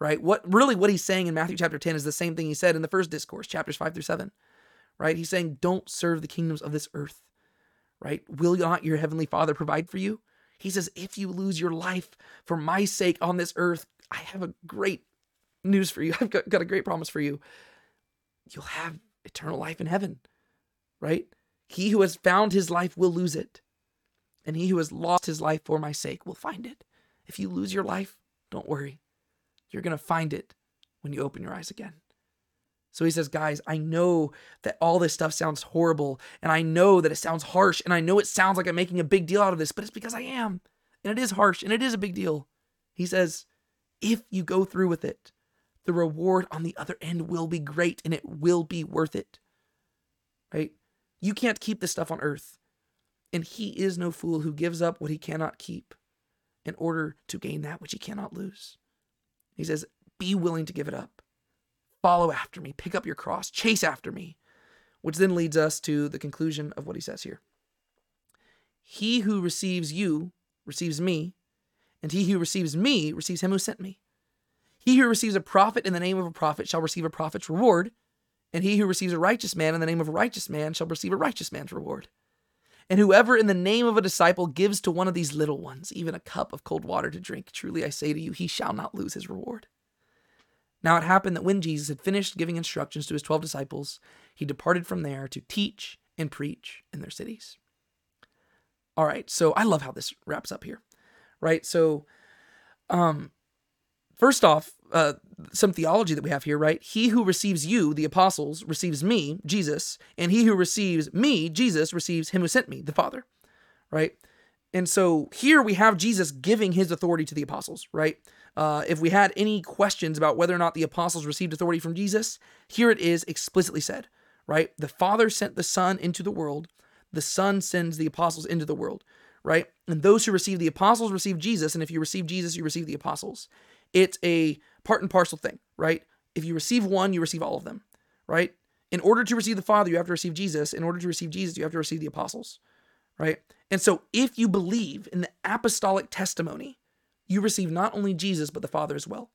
Right? What really what he's saying in Matthew chapter 10 is the same thing he said in the first discourse, chapters 5 through 7. Right? He's saying, Don't serve the kingdoms of this earth. Right? Will not your heavenly Father provide for you? He says, If you lose your life for my sake on this earth, I have a great news for you. *laughs* I've got, got a great promise for you. You'll have eternal life in heaven, right? He who has found his life will lose it, and he who has lost his life for my sake will find it. If you lose your life, don't worry. You're going to find it when you open your eyes again. So he says, guys, I know that all this stuff sounds horrible, and I know that it sounds harsh, and I know it sounds like I'm making a big deal out of this, but it's because I am. And it is harsh, and it is a big deal. He says, if you go through with it, the reward on the other end will be great, and it will be worth it. Right? You can't keep this stuff on earth. And he is no fool who gives up what he cannot keep in order to gain that which he cannot lose. He says, Be willing to give it up follow after me, pick up your cross, chase after me. Which then leads us to the conclusion of what he says here. He who receives you receives me, and he who receives me receives him who sent me. He who receives a prophet in the name of a prophet shall receive a prophet's reward, and he who receives a righteous man in the name of a righteous man shall receive a righteous man's reward. And whoever in the name of a disciple gives to one of these little ones even a cup of cold water to drink, truly I say to you, he shall not lose his reward. Now it happened that when Jesus had finished giving instructions to his 12 disciples, he departed from there to teach and preach in their cities. All right, so I love how this wraps up here. Right? So um first off, uh, some theology that we have here, right? He who receives you, the apostles, receives me, Jesus, and he who receives me, Jesus, receives him who sent me, the Father, right? And so here we have Jesus giving his authority to the apostles, right? Uh, if we had any questions about whether or not the apostles received authority from Jesus, here it is explicitly said, right? The Father sent the Son into the world, the Son sends the apostles into the world, right? And those who receive the apostles receive Jesus, and if you receive Jesus, you receive the apostles. It's a part and parcel thing, right? If you receive one, you receive all of them, right? In order to receive the Father, you have to receive Jesus. In order to receive Jesus, you have to receive the apostles, right? And so if you believe in the apostolic testimony, you receive not only Jesus, but the Father as well.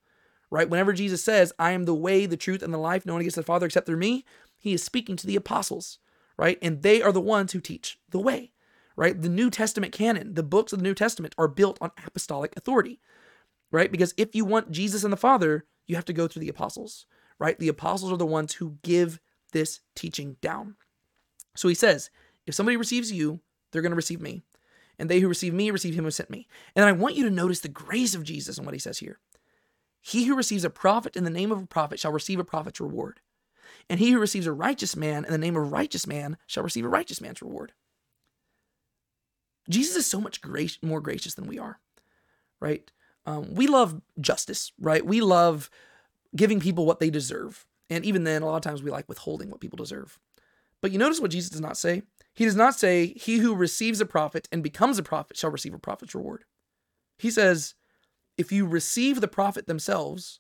Right? Whenever Jesus says, I am the way, the truth, and the life, no one gets to the Father except through me, he is speaking to the apostles, right? And they are the ones who teach the way, right? The New Testament canon, the books of the New Testament are built on apostolic authority, right? Because if you want Jesus and the Father, you have to go through the apostles, right? The apostles are the ones who give this teaching down. So he says, if somebody receives you, they're going to receive me and they who receive me receive him who sent me. And I want you to notice the grace of Jesus and what he says here. He who receives a prophet in the name of a prophet shall receive a prophet's reward. And he who receives a righteous man in the name of a righteous man shall receive a righteous man's reward. Jesus is so much more gracious than we are, right? Um, we love justice, right? We love giving people what they deserve. And even then, a lot of times we like withholding what people deserve. But you notice what Jesus does not say? He does not say, He who receives a prophet and becomes a prophet shall receive a prophet's reward. He says, If you receive the prophet themselves,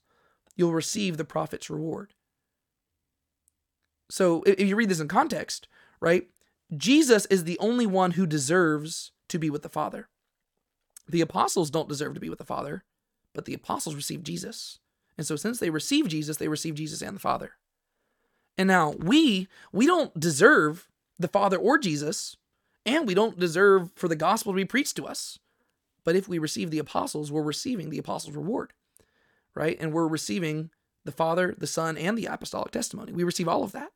you'll receive the prophet's reward. So if you read this in context, right, Jesus is the only one who deserves to be with the Father. The apostles don't deserve to be with the Father, but the apostles receive Jesus. And so since they receive Jesus, they receive Jesus and the Father. And now we we don't deserve the Father or Jesus, and we don't deserve for the gospel to be preached to us. But if we receive the apostles, we're receiving the apostles' reward, right? And we're receiving the Father, the Son, and the apostolic testimony. We receive all of that.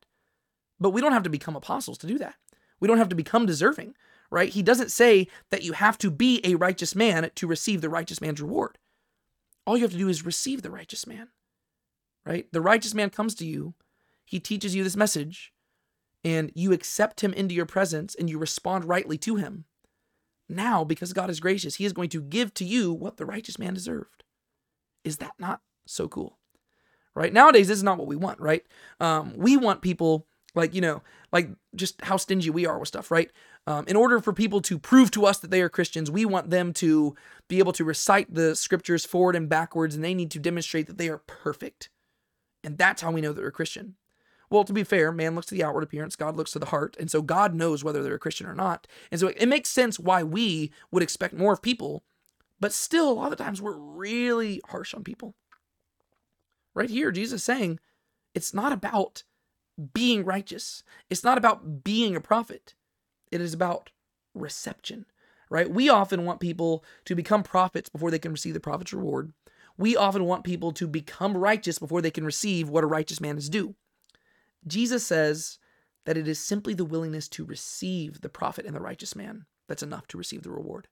But we don't have to become apostles to do that. We don't have to become deserving, right? He doesn't say that you have to be a righteous man to receive the righteous man's reward. All you have to do is receive the righteous man, right? The righteous man comes to you, he teaches you this message, and you accept him into your presence and you respond rightly to him. Now, because God is gracious, he is going to give to you what the righteous man deserved. Is that not so cool? Right? Nowadays, this is not what we want, right? Um, we want people like, you know, like just how stingy we are with stuff, right? Um, in order for people to prove to us that they are Christians, we want them to be able to recite the scriptures forward and backwards, and they need to demonstrate that they are perfect. And that's how we know that they're a Christian. Well, to be fair, man looks to the outward appearance, God looks to the heart. And so God knows whether they're a Christian or not. And so it makes sense why we would expect more of people, but still, a lot of times we're really harsh on people. Right here, Jesus saying it's not about being righteous, it's not about being a prophet, it is about reception. Right? We often want people to become prophets before they can receive the prophet's reward. We often want people to become righteous before they can receive what a righteous man is due. Jesus says that it is simply the willingness to receive the prophet and the righteous man that's enough to receive the reward.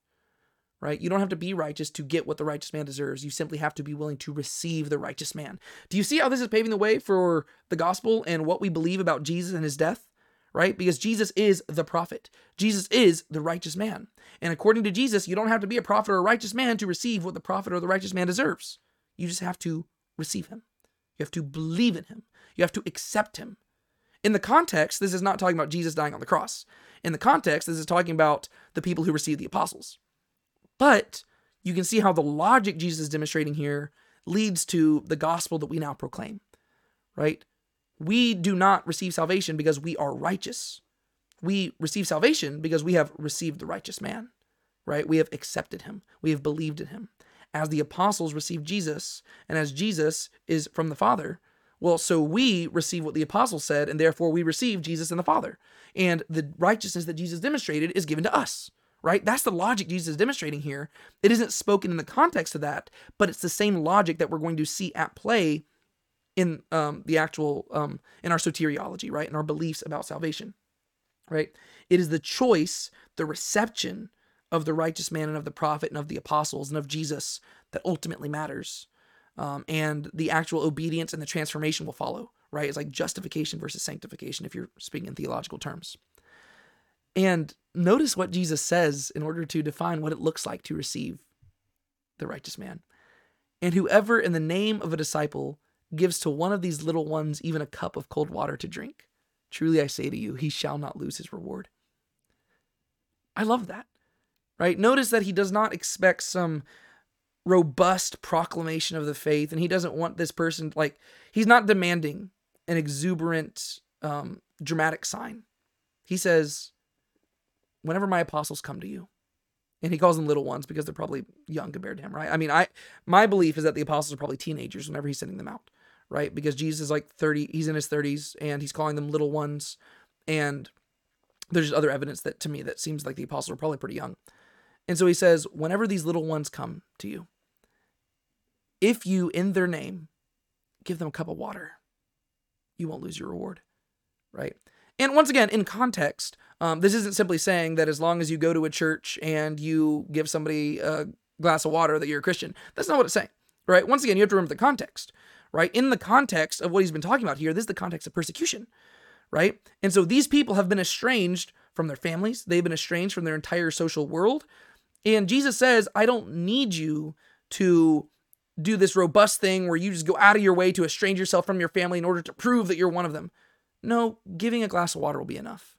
Right? You don't have to be righteous to get what the righteous man deserves. You simply have to be willing to receive the righteous man. Do you see how this is paving the way for the gospel and what we believe about Jesus and his death? Right? Because Jesus is the prophet. Jesus is the righteous man. And according to Jesus, you don't have to be a prophet or a righteous man to receive what the prophet or the righteous man deserves. You just have to receive him. You have to believe in him. You have to accept him. In the context, this is not talking about Jesus dying on the cross. In the context, this is talking about the people who received the apostles. But you can see how the logic Jesus is demonstrating here leads to the gospel that we now proclaim, right? We do not receive salvation because we are righteous. We receive salvation because we have received the righteous man, right? We have accepted him, we have believed in him. As the apostles received Jesus, and as Jesus is from the Father, well, so we receive what the apostles said, and therefore we receive Jesus and the Father. And the righteousness that Jesus demonstrated is given to us, right? That's the logic Jesus is demonstrating here. It isn't spoken in the context of that, but it's the same logic that we're going to see at play in um, the actual, um, in our soteriology, right? In our beliefs about salvation, right? It is the choice, the reception of the righteous man and of the prophet and of the apostles and of Jesus that ultimately matters um, and the actual obedience and the transformation will follow, right? It's like justification versus sanctification if you're speaking in theological terms. And notice what Jesus says in order to define what it looks like to receive the righteous man. And whoever in the name of a disciple gives to one of these little ones even a cup of cold water to drink, truly I say to you, he shall not lose his reward. I love that. Right? Notice that he does not expect some robust proclamation of the faith and he doesn't want this person like he's not demanding an exuberant um dramatic sign he says whenever my apostles come to you and he calls them little ones because they're probably young compared to him right i mean i my belief is that the apostles are probably teenagers whenever he's sending them out right because jesus is like 30 he's in his 30s and he's calling them little ones and there's just other evidence that to me that seems like the apostles are probably pretty young and so he says whenever these little ones come to you if you, in their name, give them a cup of water, you won't lose your reward, right? And once again, in context, um, this isn't simply saying that as long as you go to a church and you give somebody a glass of water that you're a Christian. That's not what it's saying, right? Once again, you have to remember the context, right? In the context of what he's been talking about here, this is the context of persecution, right? And so these people have been estranged from their families, they've been estranged from their entire social world. And Jesus says, I don't need you to do this robust thing where you just go out of your way to estrange yourself from your family in order to prove that you're one of them. No, giving a glass of water will be enough.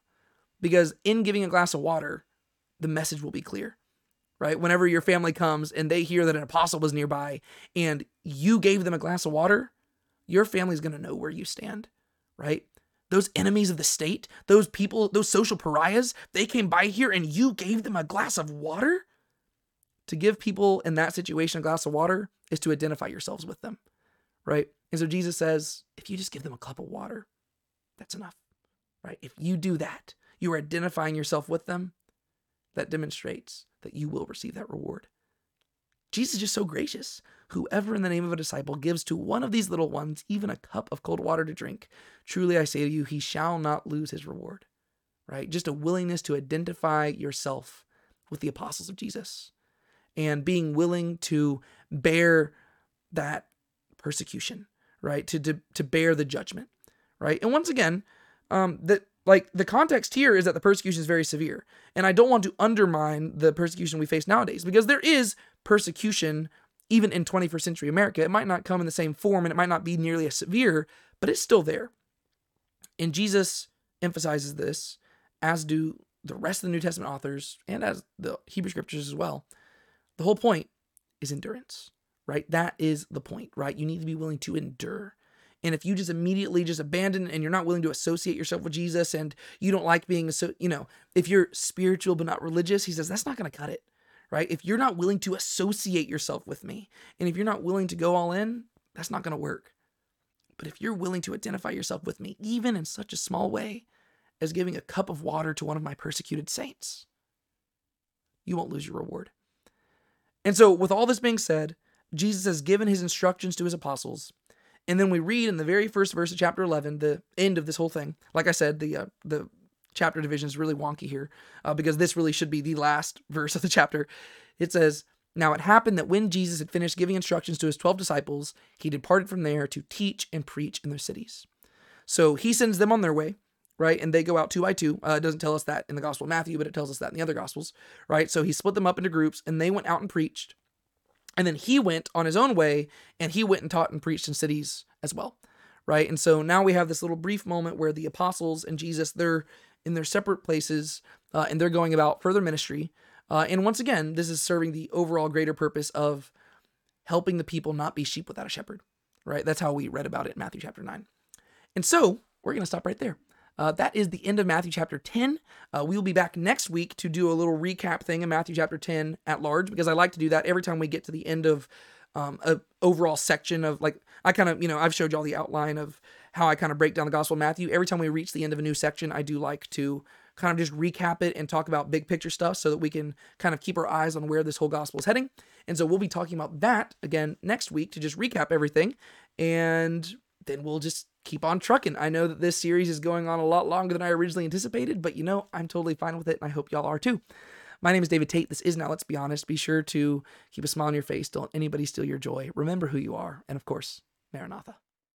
Because in giving a glass of water, the message will be clear, right? Whenever your family comes and they hear that an apostle was nearby and you gave them a glass of water, your family's going to know where you stand, right? Those enemies of the state, those people, those social pariahs, they came by here and you gave them a glass of water? To give people in that situation a glass of water is to identify yourselves with them, right? And so Jesus says, if you just give them a cup of water, that's enough, right? If you do that, you are identifying yourself with them. That demonstrates that you will receive that reward. Jesus is just so gracious. Whoever in the name of a disciple gives to one of these little ones even a cup of cold water to drink, truly I say to you, he shall not lose his reward. right? Just a willingness to identify yourself with the apostles of Jesus and being willing to bear that persecution, right? To, to, to bear the judgment, right? And once again, um, that like the context here is that the persecution is very severe. And I don't want to undermine the persecution we face nowadays because there is persecution even in 21st century America. It might not come in the same form and it might not be nearly as severe, but it's still there. And Jesus emphasizes this, as do the rest of the New Testament authors and as the Hebrew scriptures as well. The whole point is endurance, right? That is the point, right? You need to be willing to endure. And if you just immediately just abandon and you're not willing to associate yourself with Jesus and you don't like being, so you know, if you're spiritual but not religious, he says that's not going to cut it, right? If you're not willing to associate yourself with me and if you're not willing to go all in, that's not going to work. But if you're willing to identify yourself with me, even in such a small way as giving a cup of water to one of my persecuted saints, you won't lose your reward. And so, with all this being said, Jesus has given his instructions to his apostles. And then we read in the very first verse of chapter 11, the end of this whole thing. Like I said, the uh, the chapter division is really wonky here uh, because this really should be the last *laughs* verse of the chapter. It says, Now it happened that when Jesus had finished giving instructions to his 12 disciples, he departed from there to teach and preach in their cities. So he sends them on their way, right? And they go out two by two. Uh, it doesn't tell us that in the Gospel of Matthew, but it tells us that in the other Gospels, right? So he split them up into groups and they went out and preached. And then he went on his own way and he went and taught and preached in cities as well, right? And so now we have this little brief moment where the apostles and Jesus, they're in their separate places uh, and they're going about further ministry. Uh, and once again, this is serving the overall greater purpose of helping the people not be sheep without a shepherd, right? That's how we read about it in Matthew chapter 9. And so we're going to stop right there. Uh, that is the end of Matthew chapter 10. Uh, we will be back next week to do a little recap thing in Matthew chapter 10 at large because I like to do that every time we get to the end of um, a overall section of like I kind of you know I've showed y'all the outline of how I kind of break down the Gospel of Matthew. Every time we reach the end of a new section, I do like to kind of just recap it and talk about big picture stuff so that we can kind of keep our eyes on where this whole gospel is heading. And so we'll be talking about that again next week to just recap everything and then we'll just keep on trucking. I know that this series is going on a lot longer than I originally anticipated, but you know, I'm totally fine with it, and I hope y'all are too. My name is David Tate. This is Now Let's Be Honest. Be sure to keep a smile on your face. Don't anybody steal your joy. Remember who you are. And of course, Maranatha.